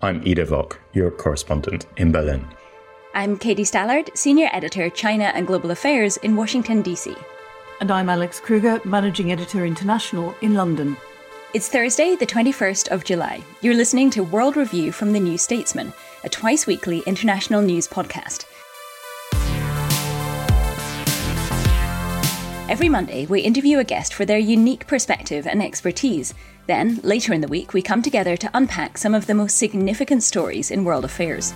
I'm Ido Vock, your correspondent in Berlin. I'm Katie Stallard, Senior Editor, China and Global Affairs in Washington, D.C. And I'm Alix Kroeger, Managing Editor International in London. It's Thursday, the 21st of July. You're listening to World Review from the New Statesman, a twice weekly international news podcast. Every Monday, we interview a guest for their unique perspective and expertise. Then, later in the week, we come together to unpack some of the most significant stories in world affairs.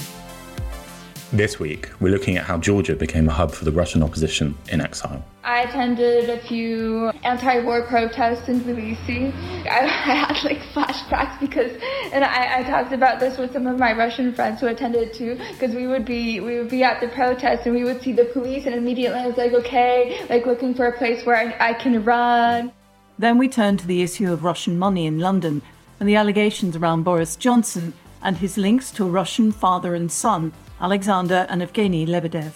This week, we're looking at how Georgia became a hub for the Russian opposition in exile. I attended a few anti-war protests in Tbilisi. I, I had like flashbacks because, and I, I, talked about this with some of my Russian friends who attended too, because we would be we would be at the protest and we would see the police, and immediately I was like, okay, like looking for a place where I, I can run. Then we turned to the issue of Russian money in London and the allegations around Boris Johnson and his links to a Russian father and son Alexander and Evgeny Lebedev.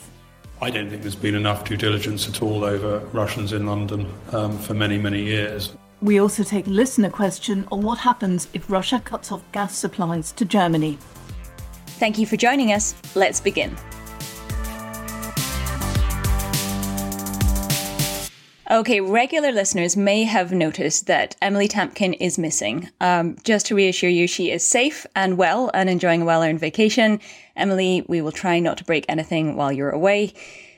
I don't think there's been enough due diligence at all over Russians in London um, for many, many years. We also take a listener question on what happens if Russia cuts off gas supplies to Germany. Thank you for joining us. Let's begin. Okay, regular listeners may have noticed that Emily Tamkin is missing. Um, just to reassure you, she is safe and well and enjoying a well earned vacation. Emily, we will try not to break anything while you're away.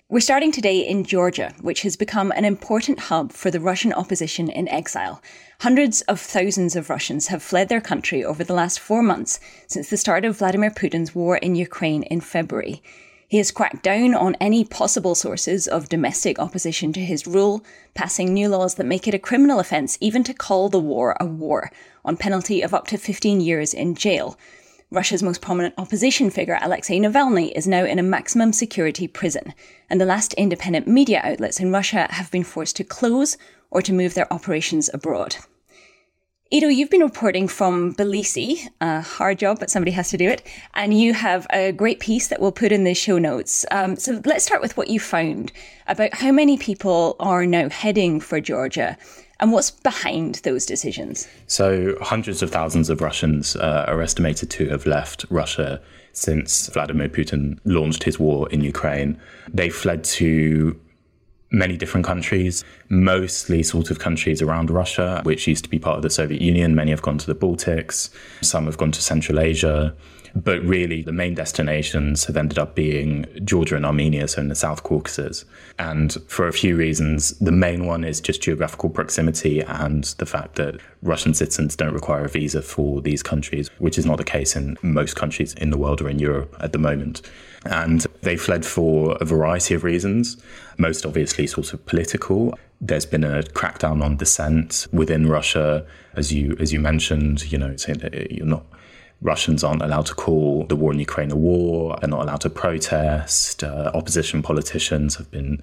We're starting today in Georgia, which has become an important hub for the Russian opposition in exile. Hundreds of thousands of Russians have fled their country over the last four months since the start of Vladimir Putin's war in Ukraine in February. He has cracked down on any possible sources of domestic opposition to his rule, passing new laws that make it a criminal offence even to call the war a war, on penalty of up to 15 years in jail. Russia's most prominent opposition figure, Alexei Navalny, is now in a maximum security prison, and the last independent media outlets in Russia have been forced to close or to move their operations abroad. Ido, you've been reporting from Tbilisi, a hard job, but somebody has to do it, and you have a great piece that we'll put in the show notes. Um, so let's start with what you found about how many people are now heading for Georgia and what's behind those decisions. So, hundreds of thousands of Russians uh, are estimated to have left Russia since Vladimir Putin launched his war in Ukraine. They fled to many different countries, mostly sort of countries around Russia, which used to be part of the Soviet Union. Many have gone to the Baltics, some have gone to Central Asia. But really, the main destinations have ended up being Georgia and Armenia, so in the South Caucasus. And for a few reasons, the main one is just geographical proximity and the fact that Russian citizens don't require a visa for these countries, which is not the case in most countries in the world or in Europe at the moment. And they fled for a variety of reasons, most obviously sort of political. There's been a crackdown on dissent within Russia, as you as you mentioned. You know, saying that you're not Russians aren't allowed to call the war in Ukraine a war. They're not allowed to protest. Uh, opposition politicians have been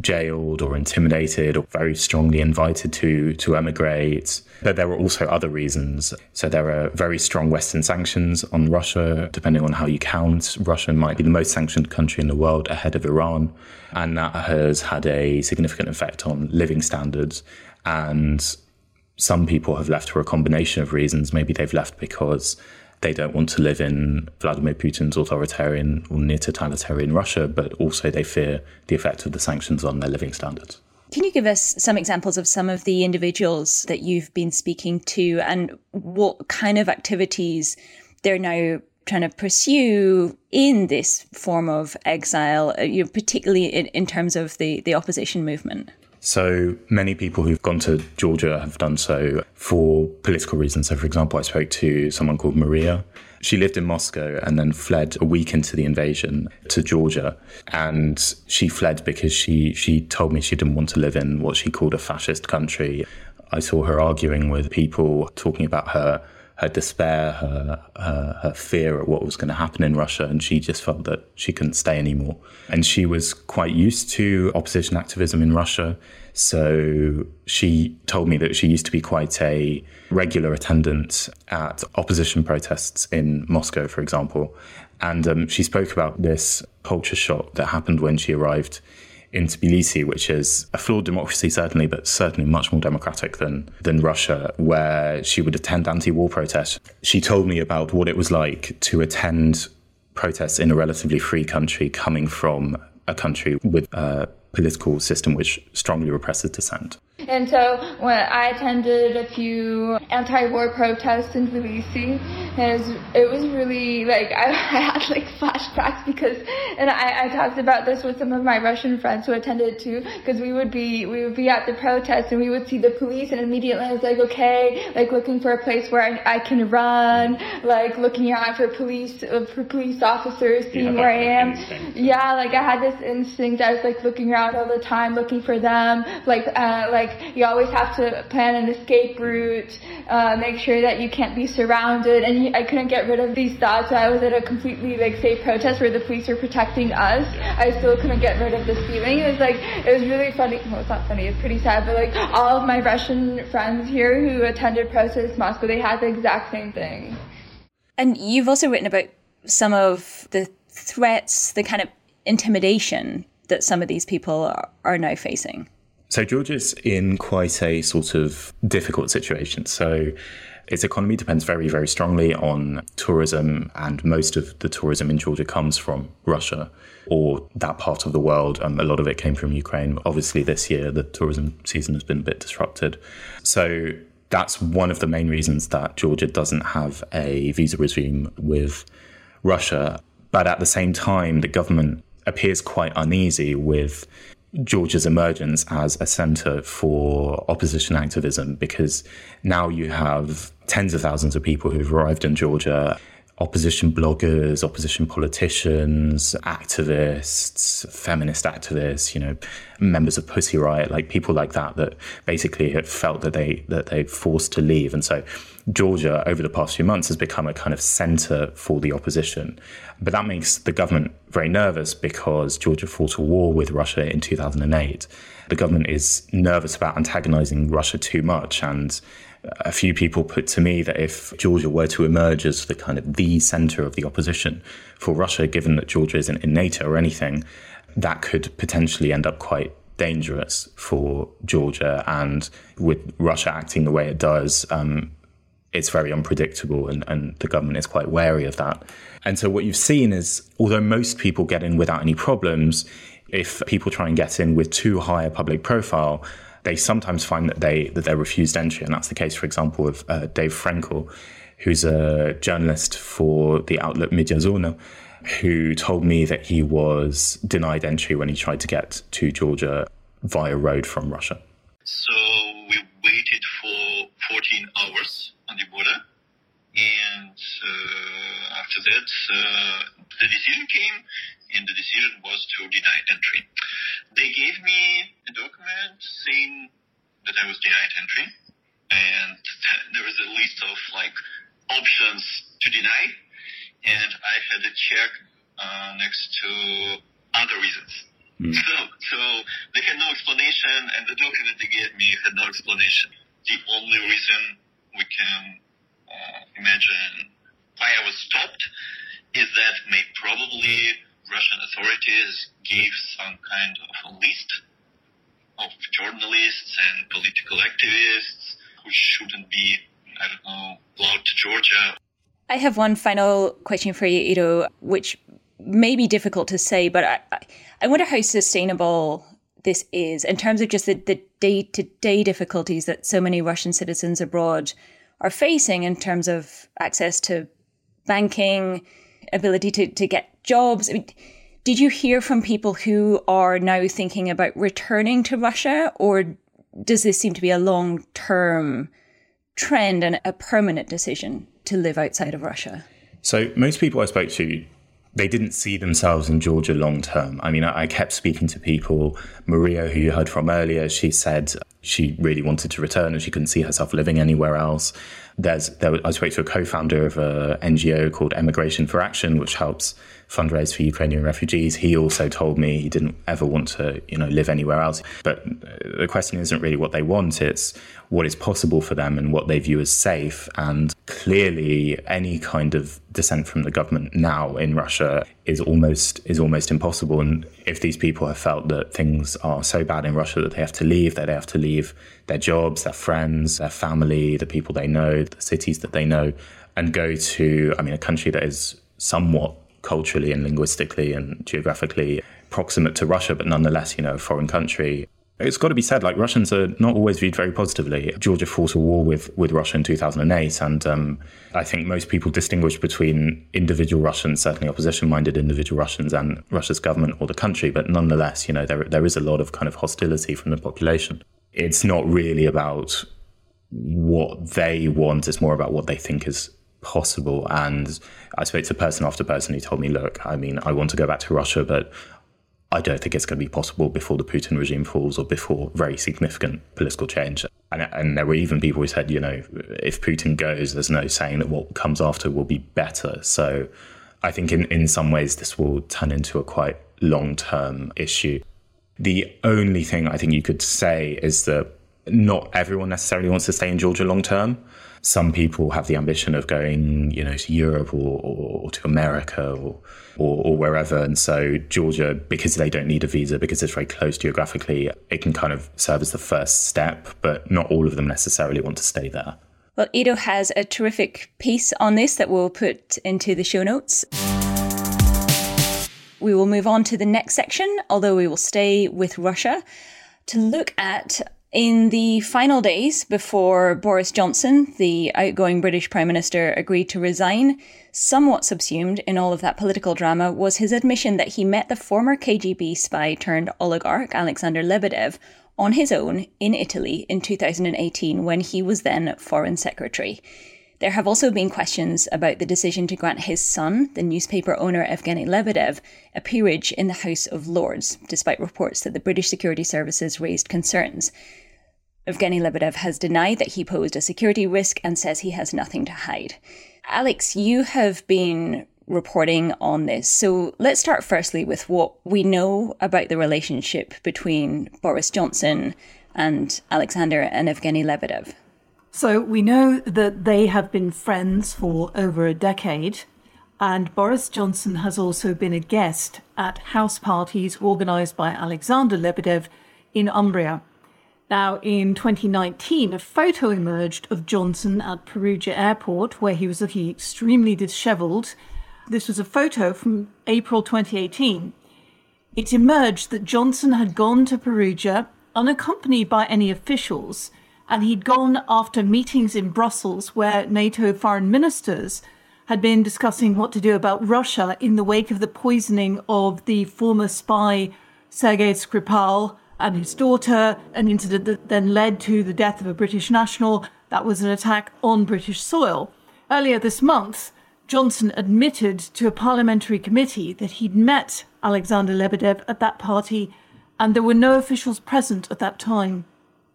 jailed or intimidated or very strongly invited to to emigrate. But there were also other reasons. So there are very strong Western sanctions on Russia, depending on how you count. Russia might be the most sanctioned country in the world ahead of Iran. And that has had a significant effect on living standards. And some people have left for a combination of reasons. Maybe they've left because they don't want to live in Vladimir Putin's authoritarian or near totalitarian Russia, but also they fear the effect of the sanctions on their living standards. Can you give us some examples of some of the individuals that you've been speaking to and what kind of activities they're now trying to pursue in this form of exile, uh, you know, particularly in, in terms of the, the opposition movement? So many people who've gone to Georgia have done so for political reasons. So, for example, I spoke to someone called Maria. She lived in Moscow and then fled a week into the invasion to Georgia. And she fled because she, she told me she didn't want to live in what she called a fascist country. I saw her arguing with people, talking about her her despair, her, her, her fear at what was going to happen in Russia, and she just felt that she couldn't stay anymore. And she was quite used to opposition activism in Russia, so she told me that she used to be quite a regular attendant at opposition protests in Moscow, for example. And um, she spoke about this culture shock that happened when she arrived in Tbilisi, which is a flawed democracy, certainly, but certainly much more democratic than, than Russia, where she would attend anti war protests. She told me about what it was like to attend protests in a relatively free country coming from a country with a political system which strongly represses dissent. And so when I attended a few anti-war protests in Tbilisi, it was, it was really like I, I had like flashbacks because, and I, I talked about this with some of my Russian friends who attended too, because we would be we would be at the protest and we would see the police and immediately I was like, okay, like looking for a place where I, I can run, like looking out for police uh, for police officers, seeing where I am. Instinct. Yeah, like I had this instinct. I was like looking around all the time, looking for them, like uh, like like you always have to plan an escape route, uh, make sure that you can't be surrounded. And I couldn't get rid of these thoughts. I was at a completely like safe protest where the police were protecting us. I still couldn't get rid of this feeling. It was like it was really funny. Well, it's not funny. It's pretty sad. But like all of my Russian friends here who attended protests in Moscow, they had the exact same thing. And you've also written about some of the threats, the kind of intimidation that some of these people are, are now facing. So Georgia's in quite a sort of difficult situation. So its economy depends very, very strongly on tourism, and most of the tourism in Georgia comes from Russia or that part of the world. Um, a lot of it came from Ukraine. Obviously, this year the tourism season has been a bit disrupted. So that's one of the main reasons that Georgia doesn't have a visa regime with Russia. But at the same time, the government appears quite uneasy with Georgia's emergence as a center for opposition activism because now you have tens of thousands of people who've arrived in Georgia opposition bloggers, opposition politicians, activists, feminist activists, you know, members of Pussy Riot, like people like that that basically have felt that they that they forced to leave. And so Georgia over the past few months has become a kind of center for the opposition. But that makes the government very nervous because Georgia fought a war with Russia in 2008. The government is nervous about antagonizing Russia too much and a few people put to me that if Georgia were to emerge as the kind of the center of the opposition for Russia, given that Georgia isn't in NATO or anything, that could potentially end up quite dangerous for Georgia. And with Russia acting the way it does, um, it's very unpredictable, and, and the government is quite wary of that. And so, what you've seen is, although most people get in without any problems, if people try and get in with too high a public profile, they sometimes find that they that they're refused entry, and that's the case, for example, of uh, Dave Frenkel, who's a journalist for the outlet Mediazona, who told me that he was denied entry when he tried to get to Georgia via road from Russia. So we waited for 14 hours on the border, and uh, after that, uh, the decision came, and the decision was to deny entry. They gave me a document saying that I was denied entry, and there was a list of like options to deny, and I had to check uh, next to other reasons. Mm. So, so they had no explanation, and the document they gave me had no explanation. The only reason we can uh, imagine why I was stopped is that may probably Russian authorities gave some kind of a list of journalists and political activists who shouldn't be, I don't know, allowed to Georgia. I have one final question for you, Ido, which may be difficult to say, but I, I wonder how sustainable this is in terms of just the, the day-to-day difficulties that so many Russian citizens abroad are facing in terms of access to banking, ability to, to get jobs. I mean, did you hear from people who are now thinking about returning to Russia, or does this seem to be a long term trend and a permanent decision to live outside of Russia? So, most people I spoke to they didn't see themselves in Georgia long term. I mean, I, kept speaking to people. Maria, who you heard from earlier, she said she really wanted to return and she couldn't see herself living anywhere else. There's, there, I spoke to a co-founder of an NGO called Emigration for Action, which helps fundraise for Ukrainian refugees. He also told me he didn't ever want to, you know, live anywhere else. But uh, the question isn't really what they want; it's what is possible for them and what they view as safe. And clearly, any kind of dissent from the government now in Russia is almost is almost impossible. And if these people have felt that things are so bad in Russia that they have to leave, that they have to leave their jobs, their friends, their family, the people they know, the cities that they know, and go to, I mean, a country that is somewhat culturally and linguistically and geographically proximate to Russia, but nonetheless, you know, a foreign country. It's got to be said, like Russians are not always viewed very positively. Georgia fought a war with, with Russia in 2008, and um, I think most people distinguish between individual Russians, certainly opposition-minded individual Russians, and Russia's government or the country. But nonetheless, you know, there there is a lot of kind of hostility from the population. It's not really about what they want; it's more about what they think is possible. And I spoke to person after person who told me, look, I mean, I want to go back to Russia, but I don't think it's going to be possible before the Putin regime falls or before very significant political change. And, and, there were even people who said, you know, if Putin goes, there's no saying that what comes after will be better. So I think in, in some ways this will turn into a quite long term issue. The only thing I think you could say is that not everyone necessarily wants to stay in Georgia long term some people have the ambition of going, you know, to Europe or, or, or to America or, or, or wherever. And so Georgia, because they don't need a visa, because it's very close geographically, it can kind of serve as the first step. But not all of them necessarily want to stay there. Well, Ido has a terrific piece on this that we'll put into the show notes. We will move on to the next section, although we will stay with Russia to look at in the final days before Boris Johnson, the outgoing British Prime Minister, agreed to resign, somewhat subsumed in all of that political drama was his admission that he met the former KGB spy turned oligarch Alexander Lebedev on his own in Italy in 2018 when he was then Foreign Secretary. There have also been questions about the decision to grant his son, the newspaper owner Evgeny Lebedev, a peerage in the House of Lords, despite reports that the British security services raised concerns. Evgeny Lebedev has denied that he posed a security risk and says he has nothing to hide. Alix, you have been reporting on this. So let's start firstly with what we know about the relationship between Boris Johnson and Alexander and Evgeny Lebedev. So we know that they have been friends for over a decade, and Boris Johnson has also been a guest at house parties organised by Alexander Lebedev in Umbria. Now, in 2019, a photo emerged of Johnson at Perugia Airport, where he was looking extremely dishevelled. This was a photo from April 2018. It emerged that Johnson had gone to Perugia unaccompanied by any officials and he'd gone after meetings in Brussels where NATO foreign ministers had been discussing what to do about Russia in the wake of the poisoning of the former spy Sergei Skripal and his daughter, an incident that then led to the death of a British national. That was an attack on British soil. Earlier this month, Johnson admitted to a parliamentary committee that he'd met Alexander Lebedev at that party and there were no officials present at that time.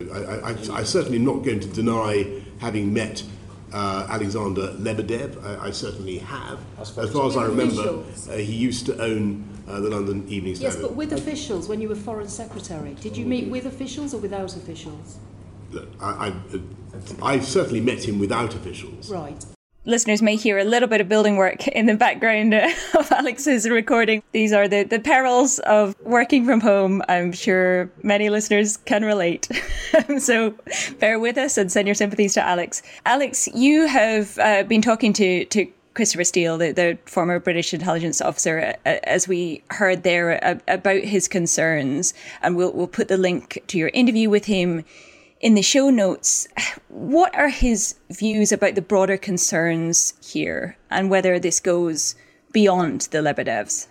I, am certainly not going to deny having met uh, Alexander Lebedev. I, I certainly have. As far as I remember, uh, he used to own uh, the London Evening Standard. Yes, but with officials, when you were Foreign Secretary, did you meet with officials or without officials? Look, I, I, I certainly met him without officials. Right. Listeners may hear a little bit of building work in the background of Alix's recording. These are the, the perils of working from home. I'm sure many listeners can relate. so bear with us and send your sympathies to Alix. Alix, you have uh, been talking to, to Christopher Steele, the, the, former British intelligence officer, uh, as we heard there uh, about his concerns, and we'll we'll put the link to your interview with him in the show notes. What are his views about the broader concerns here, and whether this goes beyond the Lebedevs?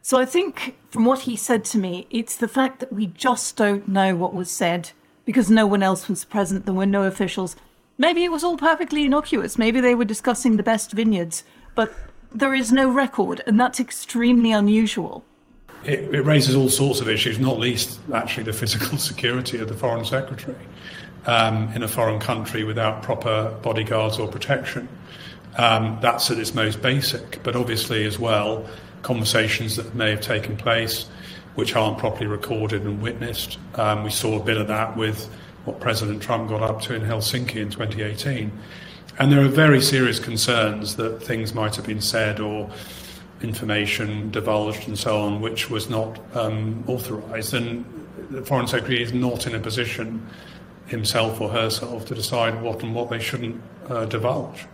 So I think from what he said to me, it's the fact that we just don't know what was said because no one else was present. There were no officials. Maybe it was all perfectly innocuous. Maybe they were discussing the best vineyards, but there is no record, and that's extremely unusual. It, it raises all sorts of issues, not least actually the physical security of the foreign secretary um, in a foreign country without proper bodyguards or protection. Um, that's at its most basic, but obviously as well conversations that may have taken place which aren't properly recorded and witnessed. Um, we saw a bit of that with what President Trump got up to in Helsinki in 2018. And there are very serious concerns that things might have been said or information divulged and so on, which was not um, authorized. And the Foreign Secretary is not in a position himself or herself to decide what and what they shouldn't uh, divulge.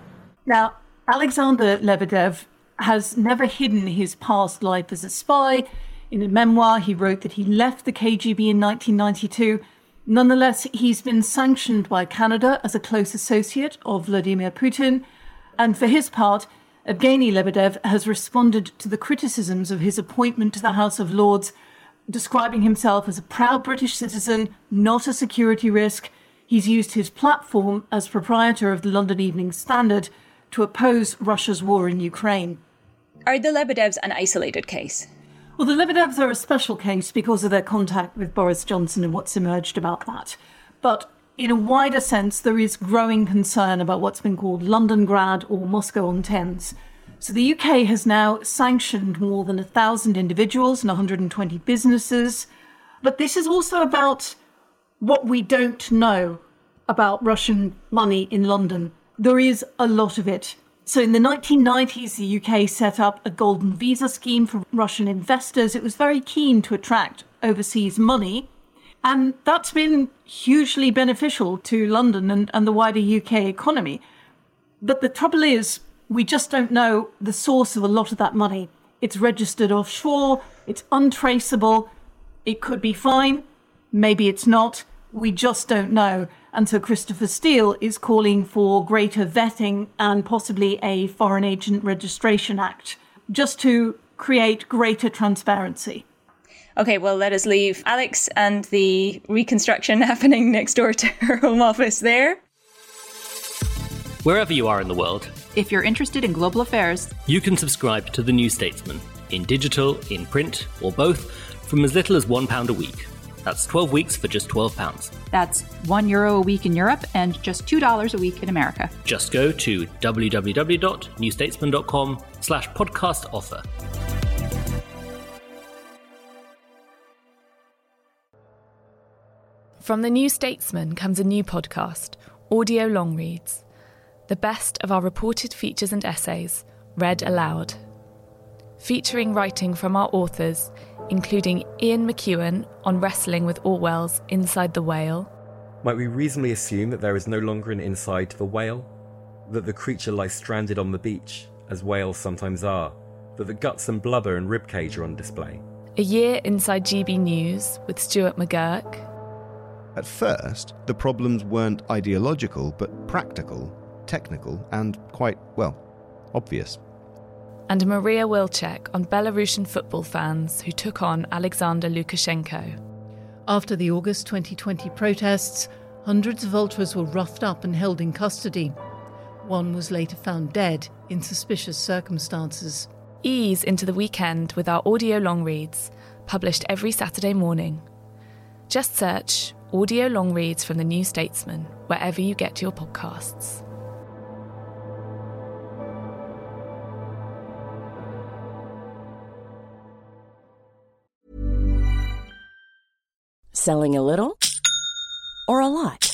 Now, Alexander Lebedev has never hidden his past life as a spy. In a memoir, he wrote that he left the KGB in 1992 Nonetheless, he's been sanctioned by Canada as a close associate of Vladimir Putin, and for his part, Evgeny Lebedev has responded to the criticisms of his appointment to the House of Lords, describing himself as a proud British citizen, not a security risk. He's used his platform as proprietor of the London Evening Standard to oppose Russia's war in Ukraine. Are the Lebedevs an isolated case? Well, the Lebedevs are a special case because of their contact with Boris Johnson and what's emerged about that. But in a wider sense, there is growing concern about what's been called Londongrad or Moscow on Thames. So the UK has now sanctioned more than a thousand individuals and 120 businesses. But this is also about what we don't know about Russian money in London. There is a lot of it. So in the 1990s, the UK set up a golden visa scheme for Russian investors. It was very keen to attract overseas money. And that's been hugely beneficial to London and, and the wider UK economy. But the trouble is, we just don't know the source of a lot of that money. It's registered offshore, it's untraceable, it could be fine, maybe it's not, we just don't know. And so Christopher Steele is calling for greater vetting and possibly a Foreign Agent Registration Act just to create greater transparency. Okay, well, let us leave Alix and the reconstruction happening next door to her home office there. Wherever you are in the world, if you're interested in global affairs, you can subscribe to The New Statesman in digital, in print, or both from as little as £1 a week. That's 12 weeks for just £12. That's 1 euro a week in Europe and just $2 a week in America. Just go to www.newstatesman.com slash podcast offer. From The New Statesman comes a new podcast, Audio Long Reads, the best of our reported features and essays, read aloud. Featuring writing from our authors – including Ian McEwan on wrestling with Orwell's Inside the Whale. Might we reasonably assume that there is no longer an inside to the whale? That the creature lies stranded on the beach, as whales sometimes are? That the guts and blubber and ribcage are on display? A year inside GB News with Stuart McGurk. At first, the problems weren't ideological, but practical, technical, and quite, well, obvious and Maria Wilczek on Belarusian football fans who took on Alexander Lukashenko. After the August 2020 protests, hundreds of ultras were roughed up and held in custody. One was later found dead in suspicious circumstances. Ease into the weekend with our audio long reads, published every Saturday morning. Just search audio long reads from The New Statesman, wherever you get your podcasts. Selling a little or a lot?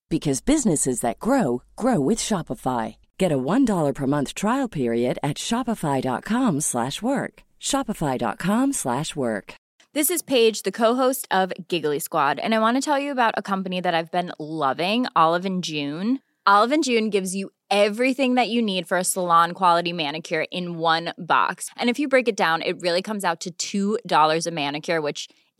because businesses that grow grow with Shopify. Get a $1 per month trial period at Shopify.com slash work. Shopify.com slash work. This is Paige, the co-host of Giggly Squad, and I want to tell you about a company that I've been loving, Olive and June. Olive and June gives you everything that you need for a salon quality manicure in one box. And if you break it down, it really comes out to $2 a manicure, which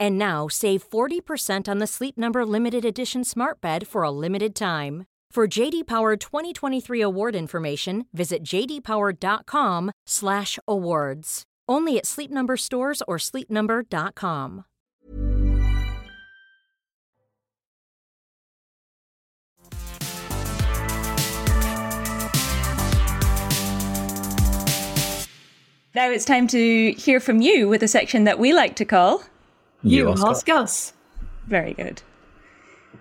And now save 40% on the Sleep Number limited edition Smart Bed for a limited time. For JD Power 2023 award information, visit jdpower.com/awards. Only at Sleep Number stores or sleepnumber.com. Now it's time to hear from you with a section that we like to call You Ask Us. Very good.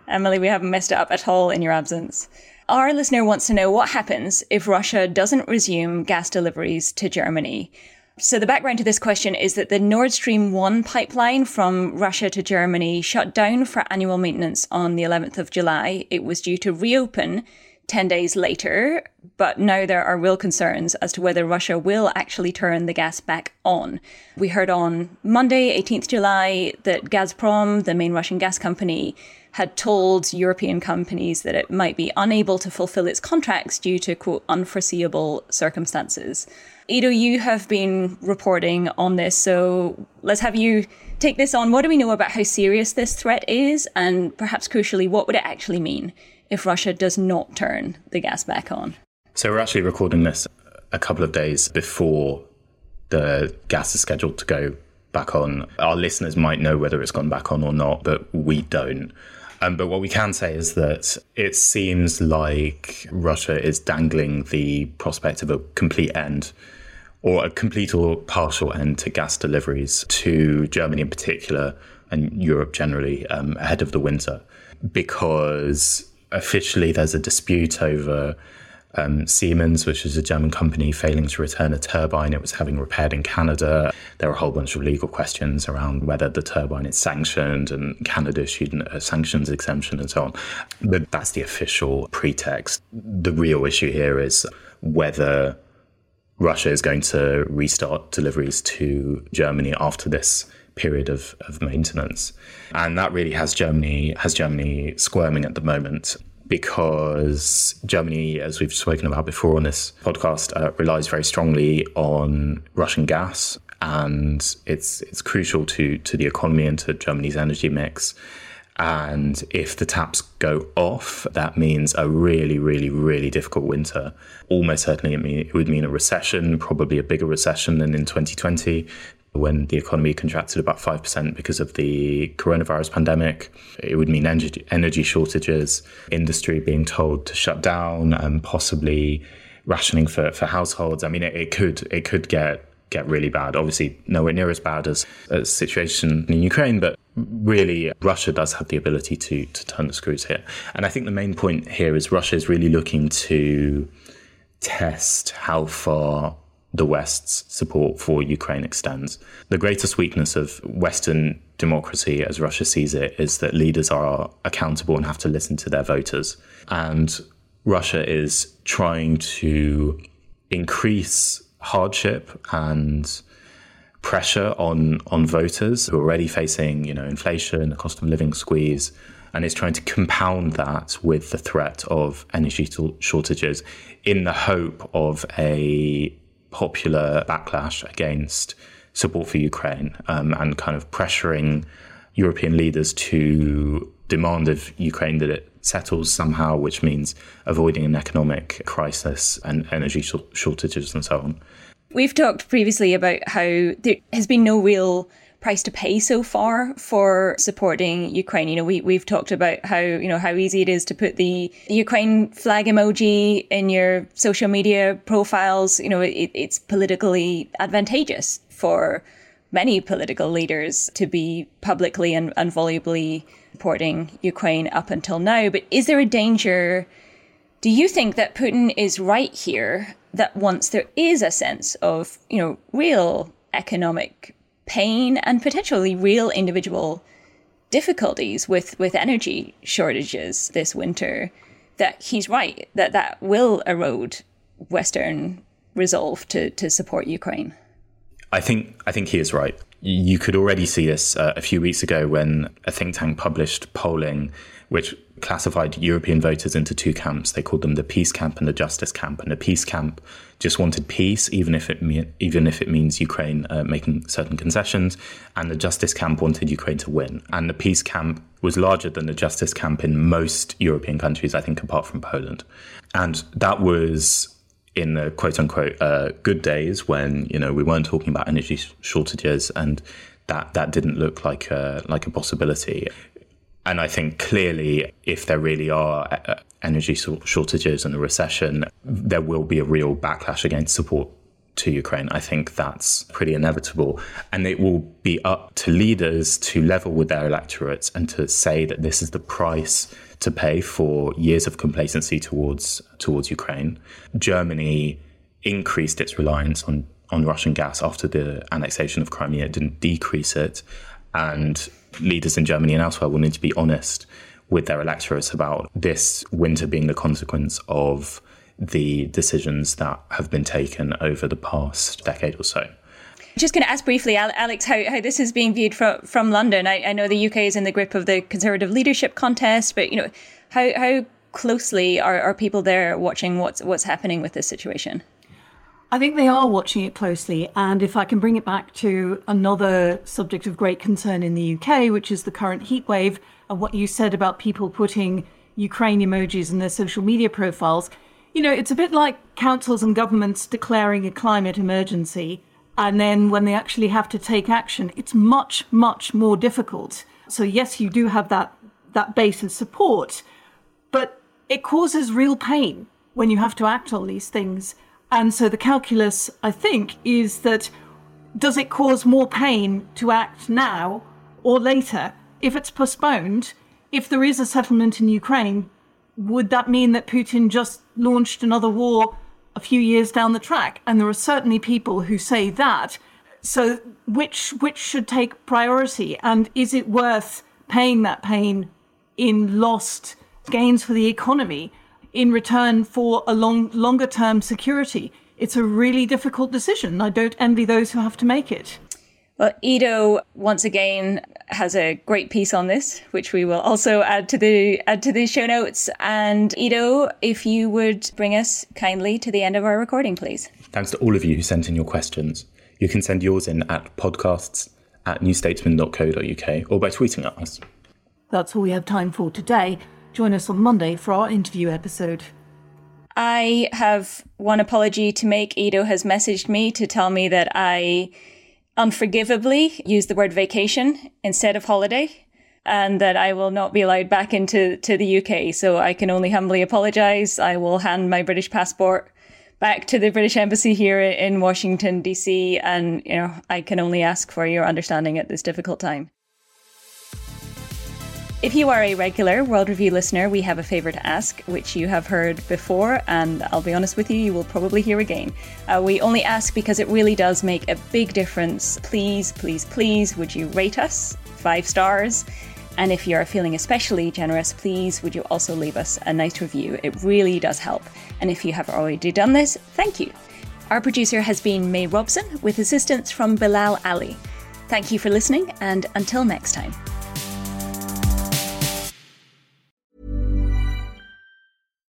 Emily, we haven't messed it up at all in your absence. Our listener wants to know what happens if Russia doesn't resume gas deliveries to Germany. So, the background to this question is that the Nord Stream 1 pipeline from Russia to Germany shut down for annual maintenance on the 11th of July. It was due to reopen 10 days later, but now there are real concerns as to whether Russia will actually turn the gas back on. We heard on Monday, 18th July, that Gazprom, the main Russian gas company, had told European companies that it might be unable to fulfill its contracts due to, quote, unforeseeable circumstances. Ido, you have been reporting on this, so let's have you take this on. What do we know about how serious this threat is? And perhaps crucially, what would it actually mean if Russia does not turn the gas back on? So we're actually recording this a couple of days before the gas is scheduled to go back on. Our listeners might know whether it's gone back on or not, but we don't. Um, but what we can say is that it seems like Russia is dangling the prospect of a complete end or a complete or partial end to gas deliveries to Germany in particular and Europe generally um, ahead of the winter because officially there's a dispute over um, Siemens, which is a German company, failing to return a turbine it was having repaired in Canada. There are a whole bunch of legal questions around whether the turbine is sanctioned, and Canada issued a sanctions exemption and so on. But that's the official pretext. The real issue here is whether Russia is going to restart deliveries to Germany after this period of, of maintenance. And that really has Germany has Germany squirming at the moment because Germany, as we've spoken about before on this podcast, uh, relies very strongly on Russian gas, and it's it's crucial to to the economy and to Germany's energy mix. And if the taps go off, that means a really, really, really difficult winter. Almost certainly, it, mean, it would mean a recession, probably a bigger recession than in 2020 when the economy contracted about 5% because of the coronavirus pandemic. It would mean energy, shortages, industry being told to shut down, and possibly rationing for, for households. I mean, it, it could it could get get really bad. Obviously, nowhere near as bad as a situation in Ukraine, but really, Russia does have the ability to to turn the screws here. And I think the main point here is Russia is really looking to test how far the West's support for Ukraine extends. The greatest weakness of Western democracy, as Russia sees it, is that leaders are accountable and have to listen to their voters. And Russia is trying to increase hardship and pressure on on voters who are already facing, you know, inflation, a cost of living squeeze, and is trying to compound that with the threat of energy shortages in the hope of a popular backlash against support for Ukraine um, and kind of pressuring European leaders to demand of Ukraine that it settles somehow, which means avoiding an economic crisis and energy sh- shortages and so on. We've talked previously about how there has been no real price to pay so far for supporting Ukraine. You know, we, we've talked about how, you know, how easy it is to put the, Ukraine flag emoji in your social media profiles. You know, it, it's politically advantageous for many political leaders to be publicly and, and volubly supporting Ukraine up until now. But is there a danger? Do you think that Putin is right here that once there is a sense of, you know, real economic pain and potentially real individual difficulties with, with energy shortages this winter, that he's right, that that will erode Western resolve to, to support Ukraine. I think I think he is right. You could already see this uh, a few weeks ago when a think tank published polling which classified European voters into two camps. They called them the peace camp and the justice camp. And the peace camp just wanted peace, even if it me- even if it means Ukraine uh, making certain concessions. And the justice camp wanted Ukraine to win. And the peace camp was larger than the justice camp in most European countries, I think, apart from Poland. And that was in the quote unquote uh, good days when you know we weren't talking about energy shortages and that that didn't look like a, like a possibility. And I think clearly, if there really are uh, energy shortages and a recession, there will be a real backlash against support to Ukraine. I think that's pretty inevitable. And it will be up to leaders to level with their electorates and to say that this is the price to pay for years of complacency towards towards Ukraine. Germany increased its reliance on on Russian gas after the annexation of Crimea. It didn't decrease it. And leaders in Germany and elsewhere will need to be honest with their electorates about this winter being the consequence of the decisions that have been taken over the past decade or so. Just going to ask briefly, Alix, how, how this is being viewed from, from London. I, I know the UK is in the grip of the Conservative leadership contest, but you know, how, how closely are, are people there watching what's what's happening with this situation? I think they are watching it closely. And if I can bring it back to another subject of great concern in the UK, which is the current heat wave, and what you said about people putting Ukraine emojis in their social media profiles, you know, it's a bit like councils and governments declaring a climate emergency and then when they actually have to take action, it's much, much more difficult. So yes, you do have that, that base of support, but it causes real pain when you have to act on these things. And so the calculus, I think, is that does it cause more pain to act now or later? If it's postponed, if there is a settlement in Ukraine, would that mean that Putin just launched another war a few years down the track. And there are certainly people who say that. So which which should take priority? And is it worth paying that pain in lost gains for the economy in return for a long longer term security? It's a really difficult decision. I don't envy those who have to make it. Well, Ido once again has a great piece on this, which we will also add to the add to the show notes. And Ido, if you would bring us kindly to the end of our recording, please. Thanks to all of you who sent in your questions. You can send yours in at podcasts at newstatesman.co.uk or by tweeting at us. That's all we have time for today. Join us on Monday for our interview episode. I have one apology to make. Ido has messaged me to tell me that I unforgivably used the word vacation instead of holiday and that I will not be allowed back into to the UK. So I can only humbly apologize. I will hand my British passport back to the British Embassy here in Washington DC and you know I can only ask for your understanding at this difficult time. If you are a regular World Review listener, we have a favour to ask, which you have heard before, and I'll be honest with you, you will probably hear again. Uh, we only ask because it really does make a big difference. Please, please, please, would you rate us five stars? And if you're feeling especially generous, please would you also leave us a nice review? It really does help. And if you have already done this, thank you. Our producer has been May Robson, with assistance from Bilal Ali. Thank you for listening, and until next time.